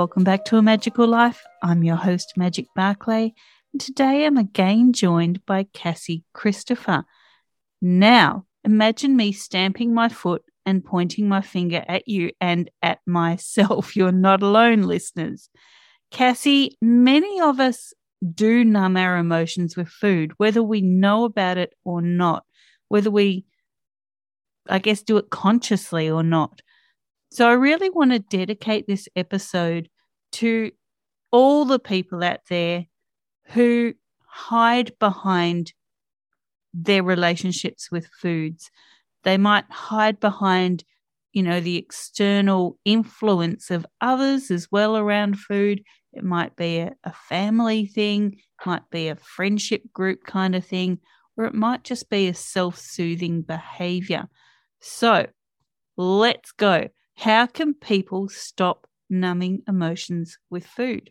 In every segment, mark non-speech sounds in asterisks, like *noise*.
Welcome back to A Magical Life. I'm your host, Magic Barclay, and today I'm again joined by Cassie Christopher. Now, imagine me stamping my foot and pointing my finger at you and at myself. *laughs* You're not alone, listeners. Cassie, many of us do numb our emotions with food, whether we know about it or not, whether we, I guess, do it consciously or not. So I really want to dedicate this episode to all the people out there who hide behind their relationships with foods. They might hide behind, you know, the external influence of others as well around food. It might be a, a family thing, might be a friendship group kind of thing, or it might just be a self soothing behavior. So let's go. How can people stop numbing emotions with food?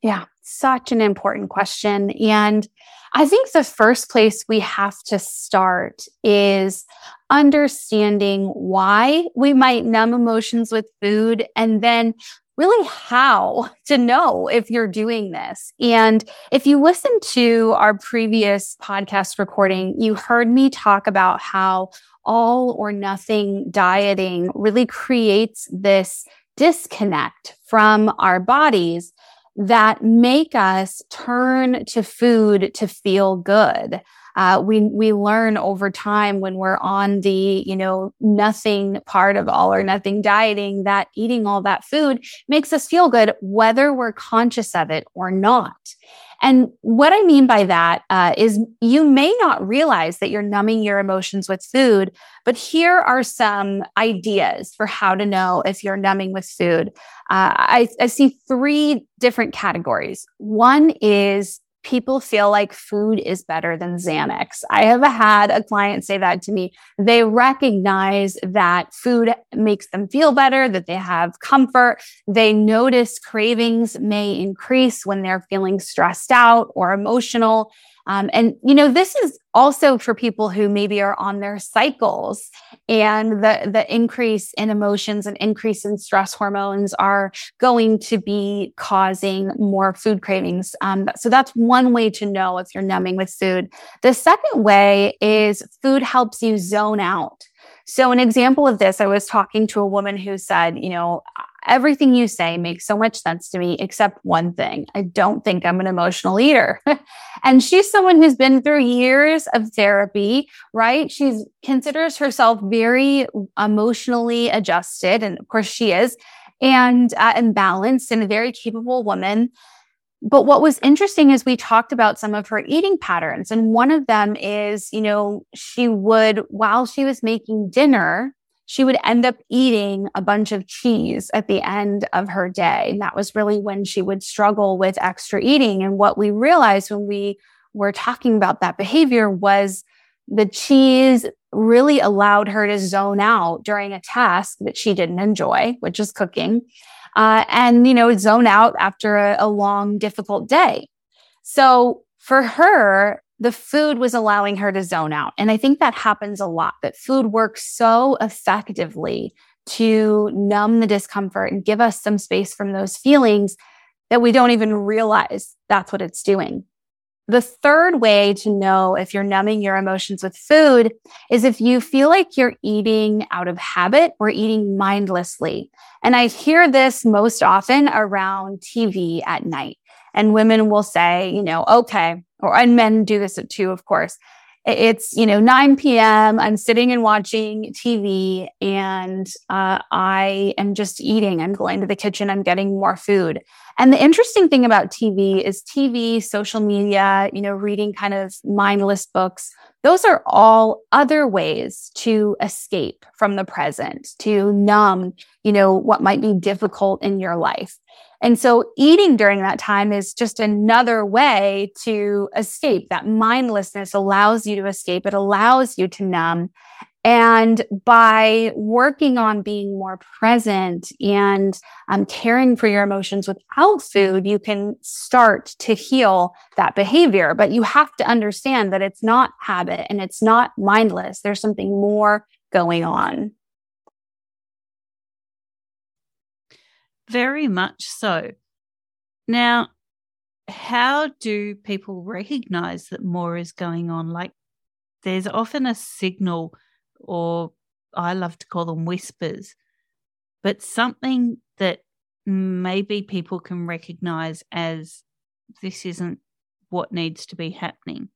Yeah, such an important question. And I think the first place we have to start is understanding why we might numb emotions with food and then really how to know if you're doing this. And if you listen to our previous podcast recording, you heard me talk about how all or nothing dieting really creates this disconnect from our bodies that make us turn to food to feel good. Uh, we we learn over time when we're on the you know nothing part of all or nothing dieting that eating all that food makes us feel good whether we're conscious of it or not. And what I mean by that uh, is you may not realize that you're numbing your emotions with food, but here are some ideas for how to know if you're numbing with food. Uh, I, I see three different categories. One is people feel like food is better than Xanax. I have had a client say that to me. They recognize that food makes them feel better, that they have comfort. They notice cravings may increase when they're feeling stressed out or emotional. Um, and, you know, this is also for people who maybe are on their cycles and the, the increase in emotions and increase in stress hormones are going to be causing more food cravings. Um, so that's one way to know if you're numbing with food. The second way is food helps you zone out. So an example of this, I was talking to a woman who said, you know, everything you say makes so much sense to me, except one thing. I don't think I'm an emotional eater. *laughs* and she's someone who's been through years of therapy, right? She considers herself very emotionally adjusted. And of course she is and, uh, and balanced and a very capable woman. But what was interesting is we talked about some of her eating patterns. And one of them is, you know, she would, while she was making dinner, she would end up eating a bunch of cheese at the end of her day. And that was really when she would struggle with extra eating. And what we realized when we were talking about that behavior was the cheese really allowed her to zone out during a task that she didn't enjoy, which is cooking, uh, and, you know, zone out after a, a long, difficult day. So for her, the food was allowing her to zone out. And I think that happens a lot that food works so effectively to numb the discomfort and give us some space from those feelings that we don't even realize that's what it's doing. The third way to know if you're numbing your emotions with food is if you feel like you're eating out of habit or eating mindlessly. And I hear this most often around TV at night. And women will say, you know, okay, or and men do this too, of course. It's, you know, 9 p.m. I'm sitting and watching TV and uh, I am just eating. I'm going to the kitchen. I'm getting more food. And the interesting thing about TV is TV, social media, you know, reading kind of mindless books. Those are all other ways to escape from the present, to numb, you know, what might be difficult in your life. And so eating during that time is just another way to escape. That mindlessness allows you to escape. It allows you to numb. And by working on being more present and um, caring for your emotions without food, you can start to heal that behavior. But you have to understand that it's not habit and it's not mindless. There's something more going on. Very much so. Now, how do people recognize that more is going on? Like, there's often a signal, or I love to call them whispers, but something that maybe people can recognize as this isn't what needs to be happening.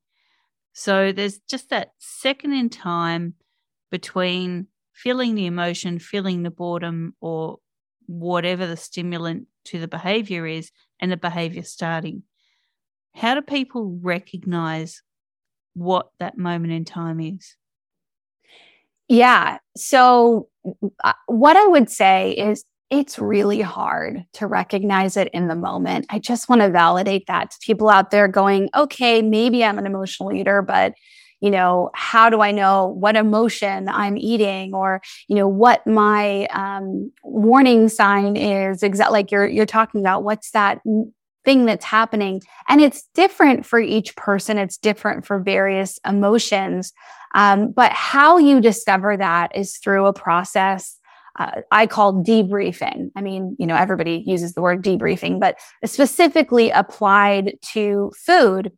So there's just that second in time between feeling the emotion, feeling the boredom, or whatever the stimulant to the behavior is and the behavior starting. How do people recognize what that moment in time is? Yeah. So, uh, what I would say is it's really hard to recognize it in the moment. I just want to validate that to people out there going, okay, maybe I'm an emotional eater, but you know, how do I know what emotion I'm eating or, you know, what my um, warning sign is exactly like you're, you're talking about what's that thing that's happening. And it's different for each person. It's different for various emotions. Um, but how you discover that is through a process uh, I call debriefing. I mean, you know, everybody uses the word debriefing, but specifically applied to food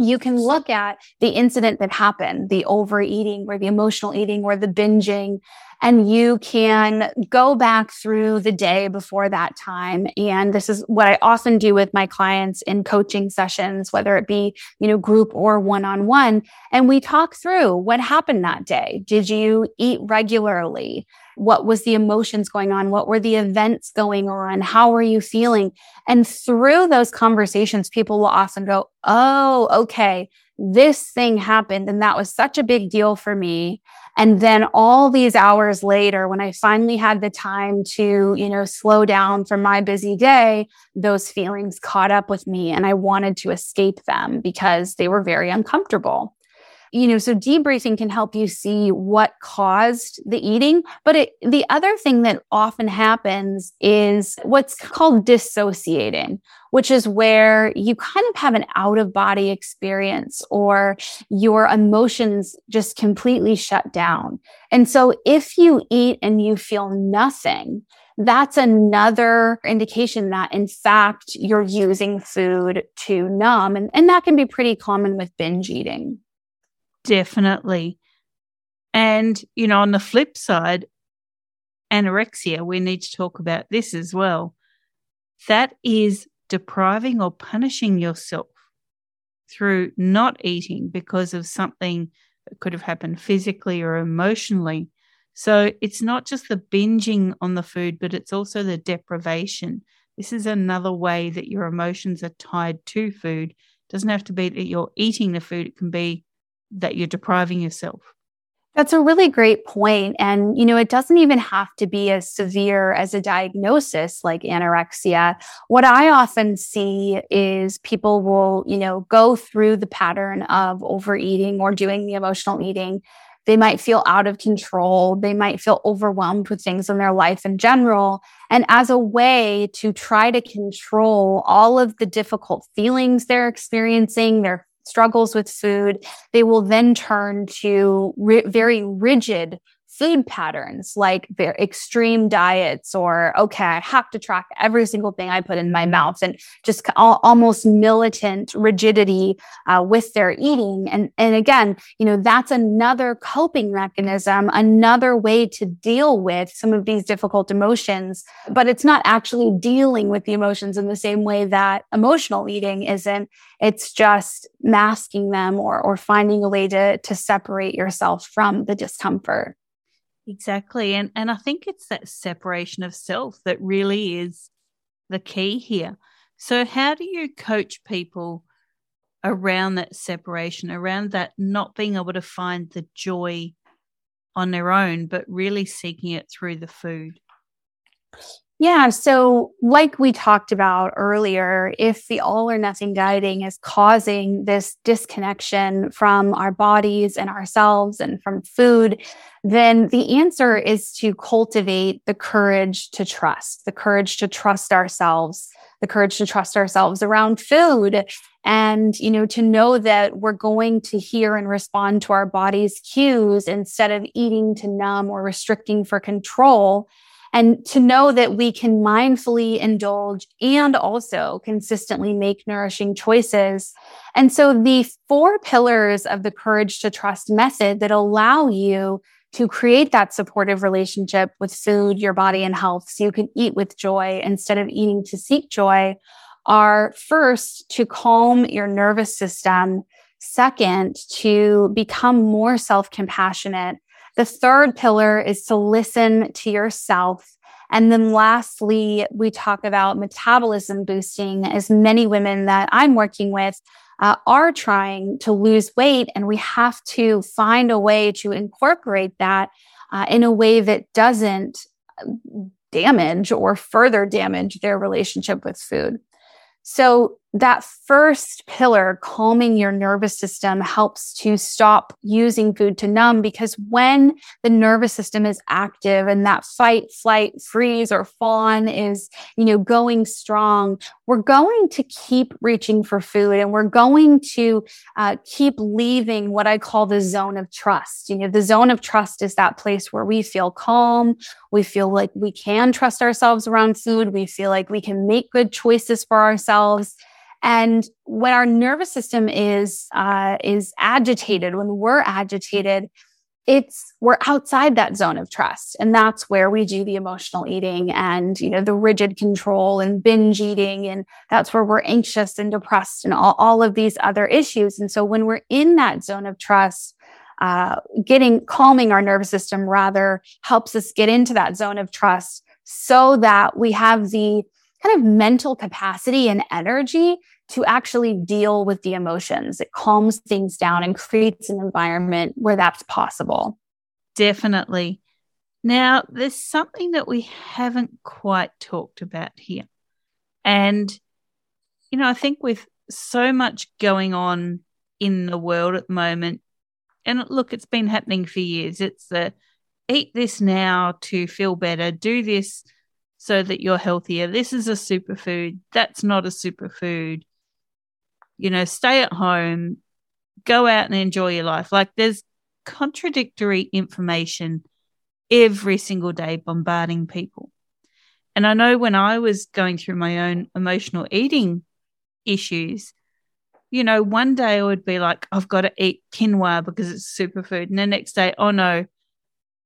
you can look at the incident that happened, the overeating or the emotional eating or the binging, and you can go back through the day before that time. And this is what I often do with my clients in coaching sessions, whether it be, you know, group or one on one. And we talk through what happened that day. Did you eat regularly? What was the emotions going on? What were the events going on? How were you feeling? And through those conversations, people will often go, Oh, okay. This thing happened and that was such a big deal for me. And then all these hours later, when I finally had the time to, you know, slow down from my busy day, those feelings caught up with me and I wanted to escape them because they were very uncomfortable you know, so debriefing can help you see what caused the eating. But it, the other thing that often happens is what's called dissociating, which is where you kind of have an out of body experience or your emotions just completely shut down. And so if you eat and you feel nothing, that's another indication that in fact you're using food to numb. And, and that can be pretty common with binge eating. Definitely. And, you know, on the flip side, anorexia, we need to talk about this as well. That is depriving or punishing yourself through not eating because of something that could have happened physically or emotionally. So it's not just the binging on the food, but it's also the deprivation. This is another way that your emotions are tied to food. It doesn't have to be that you're eating the food, it can be that you're depriving yourself. That's a really great point. And, you know, it doesn't even have to be as severe as a diagnosis like anorexia. What I often see is people will, you know, go through the pattern of overeating or doing the emotional eating. They might feel out of control. They might feel overwhelmed with things in their life in general. And as a way to try to control all of the difficult feelings they're experiencing, their struggles with food, they will then turn to ri- very rigid food patterns like their extreme diets or, okay, I have to track every single thing I put in my mouth and just almost militant rigidity uh, with their eating. And, and again, you know, that's another coping mechanism, another way to deal with some of these difficult emotions, but it's not actually dealing with the emotions in the same way that emotional eating isn't. It's just masking them or, or finding a way to, to separate yourself from the discomfort. Exactly. And and I think it's that separation of self that really is the key here. So how do you coach people around that separation, around that not being able to find the joy on their own, but really seeking it through the food? Yeah. So, like we talked about earlier, if the all or nothing dieting is causing this disconnection from our bodies and ourselves and from food, then the answer is to cultivate the courage to trust, the courage to trust ourselves, the courage to trust ourselves around food. And, you know, to know that we're going to hear and respond to our body's cues instead of eating to numb or restricting for control and to know that we can mindfully indulge and also consistently make nourishing choices. And so the four pillars of the courage to trust method that allow you to create that supportive relationship with food, your body and health so you can eat with joy instead of eating to seek joy are first to calm your nervous system. Second, to become more self compassionate the third pillar is to listen to yourself. And then lastly, we talk about metabolism boosting as many women that I'm working with uh, are trying to lose weight. And we have to find a way to incorporate that uh, in a way that doesn't damage or further damage their relationship with food. So that first pillar, calming your nervous system helps to stop using food to numb because when the nervous system is active and that fight, flight, freeze or fawn is, you know, going strong, we're going to keep reaching for food and we're going to uh, keep leaving what I call the zone of trust. You know, the zone of trust is that place where we feel calm. We feel like we can trust ourselves around food. We feel like we can make good choices for ourselves. And when our nervous system is uh, is agitated, when we're agitated, it's we're outside that zone of trust. And that's where we do the emotional eating and you know the rigid control and binge eating. And that's where we're anxious and depressed and all, all of these other issues. And so when we're in that zone of trust uh, getting calming our nervous system rather helps us get into that zone of trust so that we have the kind of mental capacity and energy to actually deal with the emotions. It calms things down and creates an environment where that's possible. Definitely. Now, there's something that we haven't quite talked about here. And, you know, I think with so much going on in the world at the moment, and look, it's been happening for years. It's the eat this now to feel better, do this so that you're healthier. This is a superfood. That's not a superfood. You know, stay at home, go out and enjoy your life. Like there's contradictory information every single day bombarding people. And I know when I was going through my own emotional eating issues, you know, one day I would be like, I've got to eat quinoa because it's superfood. And the next day, oh no,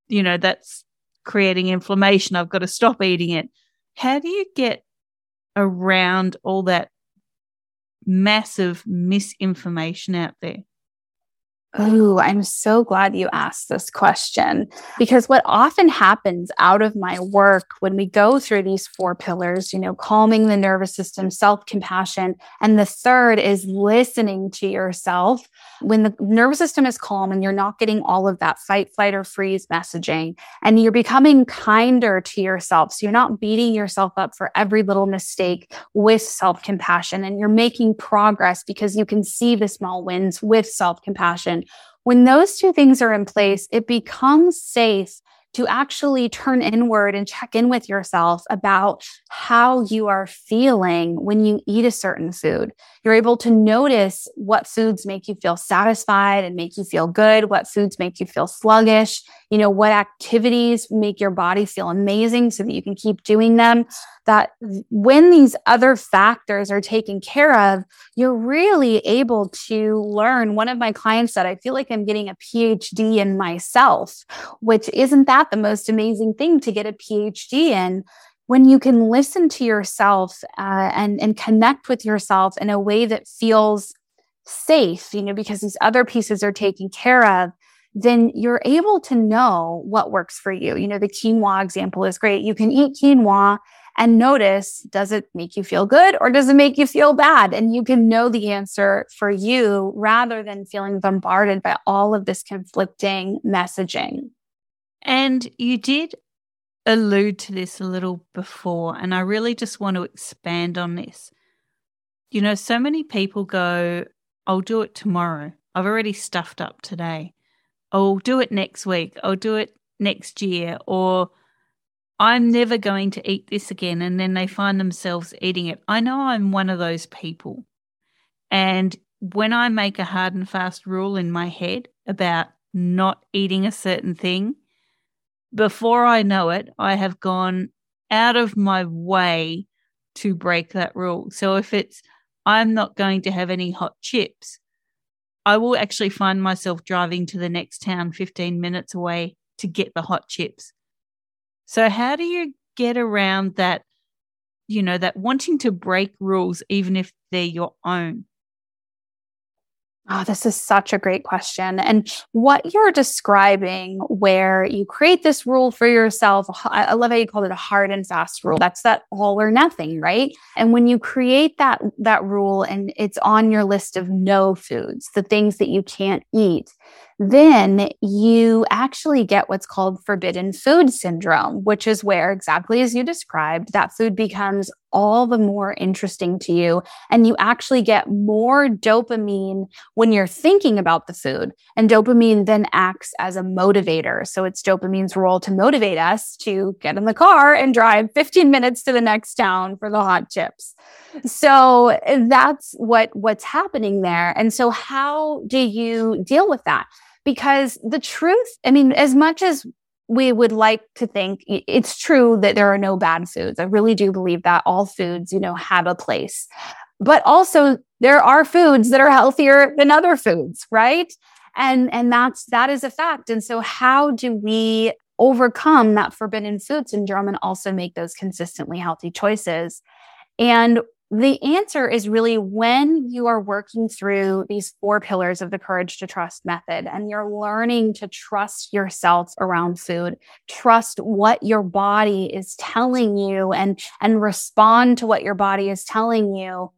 you know, that's creating inflammation. I've got to stop eating it. How do you get around all that massive misinformation out there? Oh, I'm so glad you asked this question because what often happens out of my work when we go through these four pillars, you know, calming the nervous system, self compassion, and the third is listening to yourself. When the nervous system is calm and you're not getting all of that fight, flight, or freeze messaging, and you're becoming kinder to yourself. So you're not beating yourself up for every little mistake with self compassion and you're making progress because you can see the small wins with self compassion when those two things are in place, it becomes safe to actually turn inward and check in with yourself about how you are feeling when you eat a certain food. You're able to notice what foods make you feel satisfied and make you feel good, what foods make you feel sluggish, you know, what activities make your body feel amazing so that you can keep doing them. That when these other factors are taken care of, you're really able to learn. One of my clients said, I feel like I'm getting a PhD in myself, which isn't that the most amazing thing to get a PhD in? When you can listen to yourself uh, and, and connect with yourself in a way that feels safe, you know, because these other pieces are taken care of, then you're able to know what works for you. You know, the quinoa example is great. You can eat quinoa and notice does it make you feel good or does it make you feel bad? And you can know the answer for you rather than feeling bombarded by all of this conflicting messaging. And you did allude to this a little before, and I really just want to expand on this. You know, so many people go, I'll do it tomorrow. I've already stuffed up today. I'll do it next week. I'll do it next year. Or I'm never going to eat this again. And then they find themselves eating it. I know I'm one of those people. And when I make a hard and fast rule in my head about not eating a certain thing, before I know it, I have gone out of my way to break that rule. So if it's, I'm not going to have any hot chips, I will actually find myself driving to the next town 15 minutes away to get the hot chips. So, how do you get around that, you know, that wanting to break rules, even if they're your own? Oh, this is such a great question. And what you're describing, where you create this rule for yourself, I love how you called it a hard and fast rule. That's that all or nothing, right? And when you create that, that rule and it's on your list of no foods, the things that you can't eat, then you actually get what's called forbidden food syndrome, which is where exactly as you described, that food becomes all the more interesting to you. And you actually get more dopamine when you're thinking about the food. And dopamine then acts as a motivator. So it's dopamine's role to motivate us to get in the car and drive 15 minutes to the next town for the hot chips. So that's what, what's happening there. And so how do you deal with that? Because the truth, I mean, as much as we would like to think it's true that there are no bad foods. I really do believe that all foods, you know, have a place. But also there are foods that are healthier than other foods, right? And and that's that is a fact. And so how do we overcome that forbidden food syndrome and also make those consistently healthy choices? And the answer is really when you are working through these four pillars of the courage to trust method and you're learning to trust yourself around food, trust what your body is telling you and, and respond to what your body is telling you.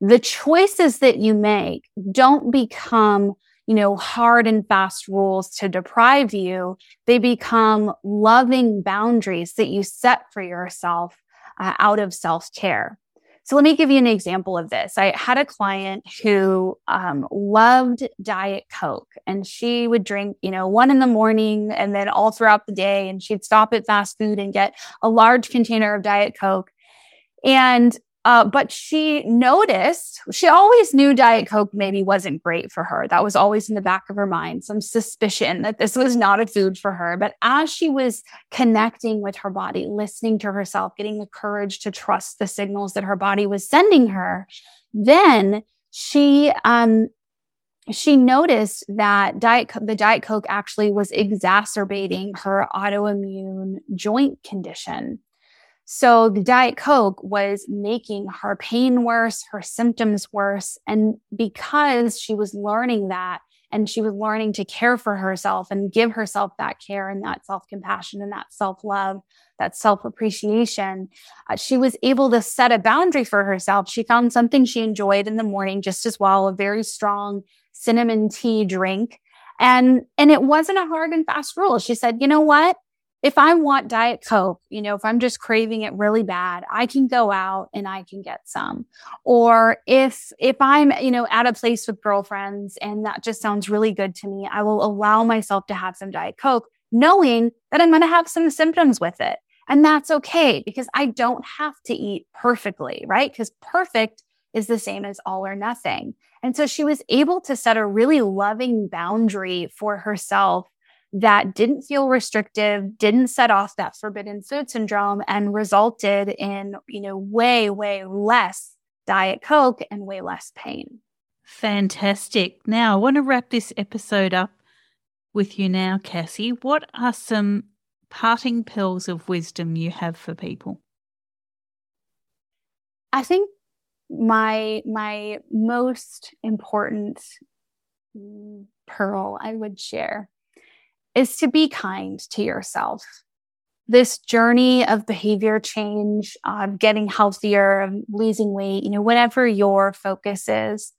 The choices that you make don't become you know, hard and fast rules to deprive you. They become loving boundaries that you set for yourself uh, out of self care. So let me give you an example of this. I had a client who um, loved Diet Coke and she would drink, you know, one in the morning and then all throughout the day. And she'd stop at fast food and get a large container of Diet Coke. And uh, but she noticed, she always knew Diet Coke maybe wasn't great for her. That was always in the back of her mind, some suspicion that this was not a food for her. But as she was connecting with her body, listening to herself, getting the courage to trust the signals that her body was sending her, then she, um, she noticed that diet the diet coke actually was exacerbating her autoimmune joint condition so the Diet Coke was making her pain worse, her symptoms worse. And because she was learning that and she was learning to care for herself and give herself that care and that self compassion and that self love, that self appreciation, uh, she was able to set a boundary for herself. She found something she enjoyed in the morning just as well, a very strong cinnamon tea drink. And, and it wasn't a hard and fast rule. She said, you know what? If I want Diet Coke, you know, if I'm just craving it really bad, I can go out and I can get some. Or if, if I'm, you know, at a place with girlfriends and that just sounds really good to me, I will allow myself to have some Diet Coke knowing that I'm going to have some symptoms with it. And that's okay because I don't have to eat perfectly, right? Because perfect is the same as all or nothing. And so she was able to set a really loving boundary for herself that didn't feel restrictive, didn't set off that forbidden food syndrome and resulted in, you know, way, way less Diet Coke and way less pain. Fantastic. Now, I want to wrap this episode up with you now, Cassie. What are some parting pearls of wisdom you have for people? I think my my most important pearl I would share is to be kind to yourself. This journey of behavior change, of getting healthier, of losing weight, you know, whatever your focus is,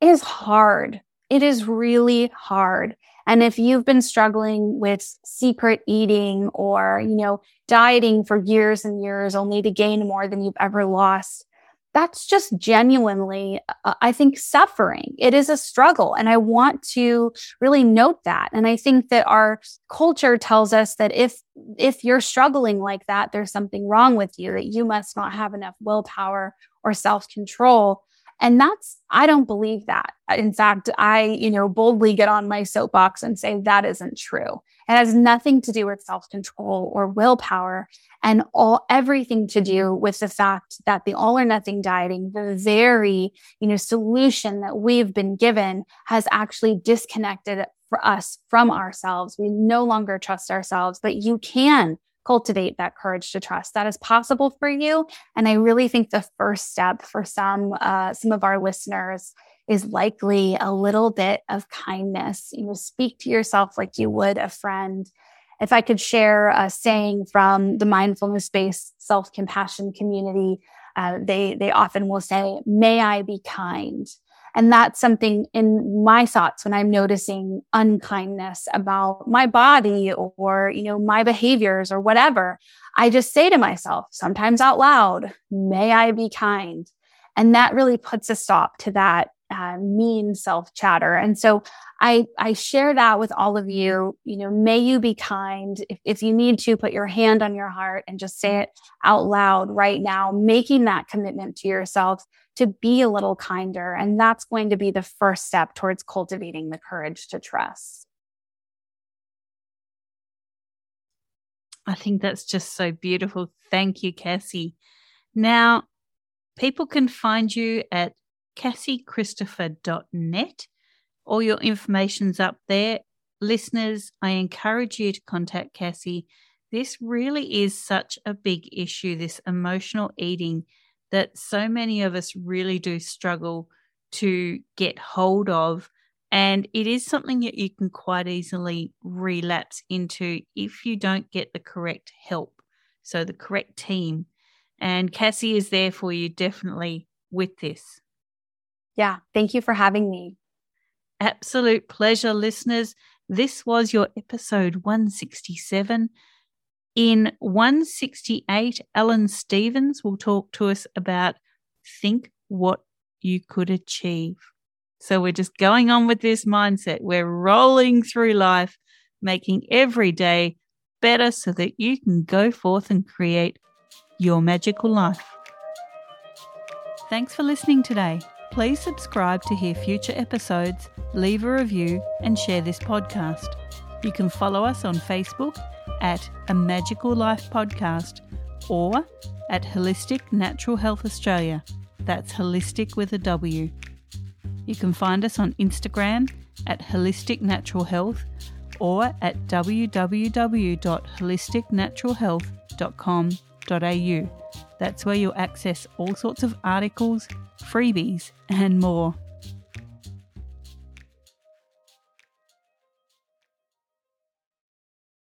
is hard. It is really hard. And if you've been struggling with secret eating or, you know, dieting for years and years only to gain more than you've ever lost, that's just genuinely, uh, I think, suffering. It is a struggle. And I want to really note that. And I think that our culture tells us that if, if you're struggling like that, there's something wrong with you, that you must not have enough willpower or self control. And that's, I don't believe that. In fact, I, you know, boldly get on my soapbox and say that isn't true. It has nothing to do with self control or willpower and all, everything to do with the fact that the all or nothing dieting, the very, you know, solution that we've been given has actually disconnected for us from ourselves. We no longer trust ourselves, but you can cultivate that courage to trust. That is possible for you. And I really think the first step for some, uh, some of our listeners is likely a little bit of kindness. You know, speak to yourself like you would a friend. If I could share a saying from the mindfulness based self compassion community, uh, they, they often will say, may I be kind. And that's something in my thoughts when I'm noticing unkindness about my body or, you know, my behaviors or whatever. I just say to myself, sometimes out loud, may I be kind. And that really puts a stop to that uh, mean self chatter. And so I, I share that with all of you. You know, may you be kind. If, if you need to, put your hand on your heart and just say it out loud right now, making that commitment to yourself to be a little kinder. And that's going to be the first step towards cultivating the courage to trust. I think that's just so beautiful. Thank you, Cassie. Now, people can find you at cassiechristopher.net. All your information's up there. Listeners, I encourage you to contact Cassie. This really is such a big issue, this emotional eating that so many of us really do struggle to get hold of. And it is something that you can quite easily relapse into if you don't get the correct help. So, the correct team. And Cassie is there for you definitely with this. Yeah. Thank you for having me. Absolute pleasure, listeners. This was your episode 167. In 168, Alan Stevens will talk to us about think what you could achieve. So we're just going on with this mindset. We're rolling through life, making every day better so that you can go forth and create your magical life. Thanks for listening today. Please subscribe to hear future episodes, leave a review, and share this podcast. You can follow us on Facebook at A Magical Life Podcast or at Wholistic Natural Health Australia. That's holistic with a W. You can find us on Instagram at Wholistic Natural Health or at www.wholisticnaturalhealth.com.au. That's where you'll access all sorts of articles, freebies, and more.